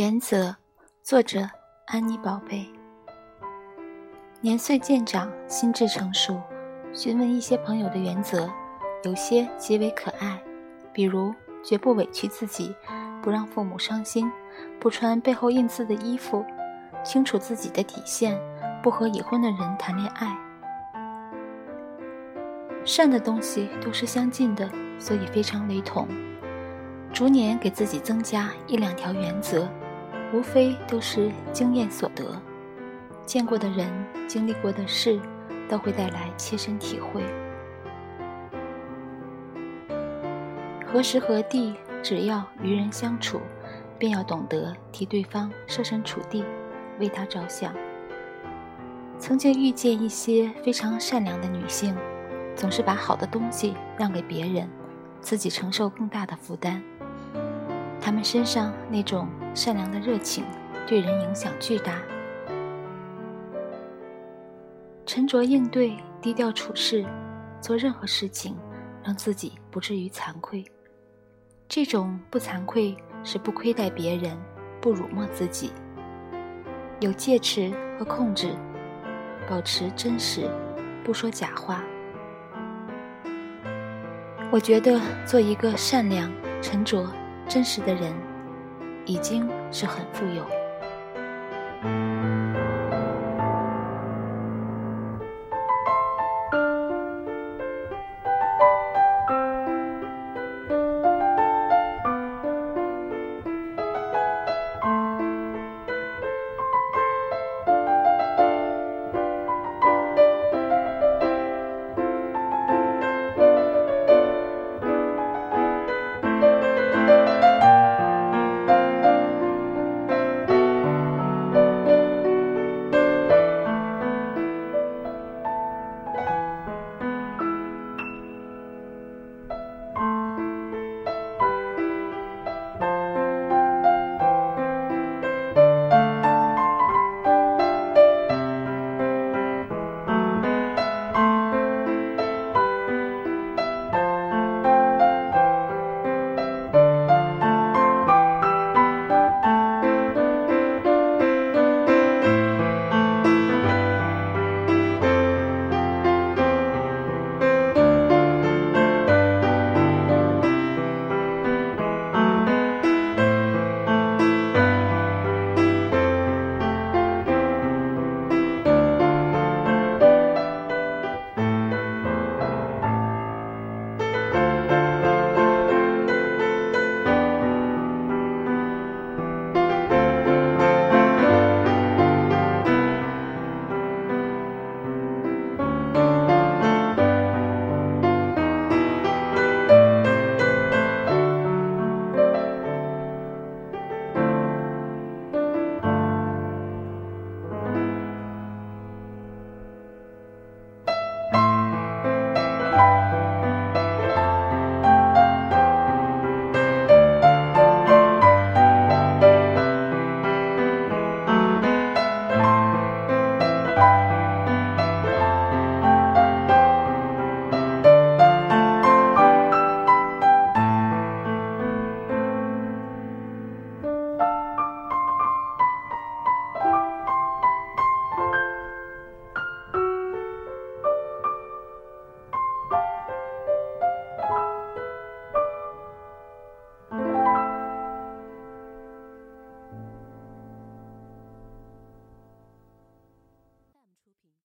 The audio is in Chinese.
原则，作者安妮宝贝。年岁渐长，心智成熟，询问一些朋友的原则，有些极为可爱，比如绝不委屈自己，不让父母伤心，不穿背后印字的衣服，清楚自己的底线，不和已婚的人谈恋爱。善的东西都是相近的，所以非常雷同。逐年给自己增加一两条原则，无非都是经验所得，见过的人、经历过的事，都会带来切身体会。何时何地，只要与人相处，便要懂得替对方设身处地，为他着想。曾经遇见一些非常善良的女性，总是把好的东西让给别人，自己承受更大的负担。他们身上那种善良的热情，对人影响巨大。沉着应对，低调处事，做任何事情，让自己不至于惭愧。这种不惭愧，是不亏待别人，不辱没自己。有戒尺和控制，保持真实，不说假话。我觉得做一个善良、沉着。真实的人，已经是很富有。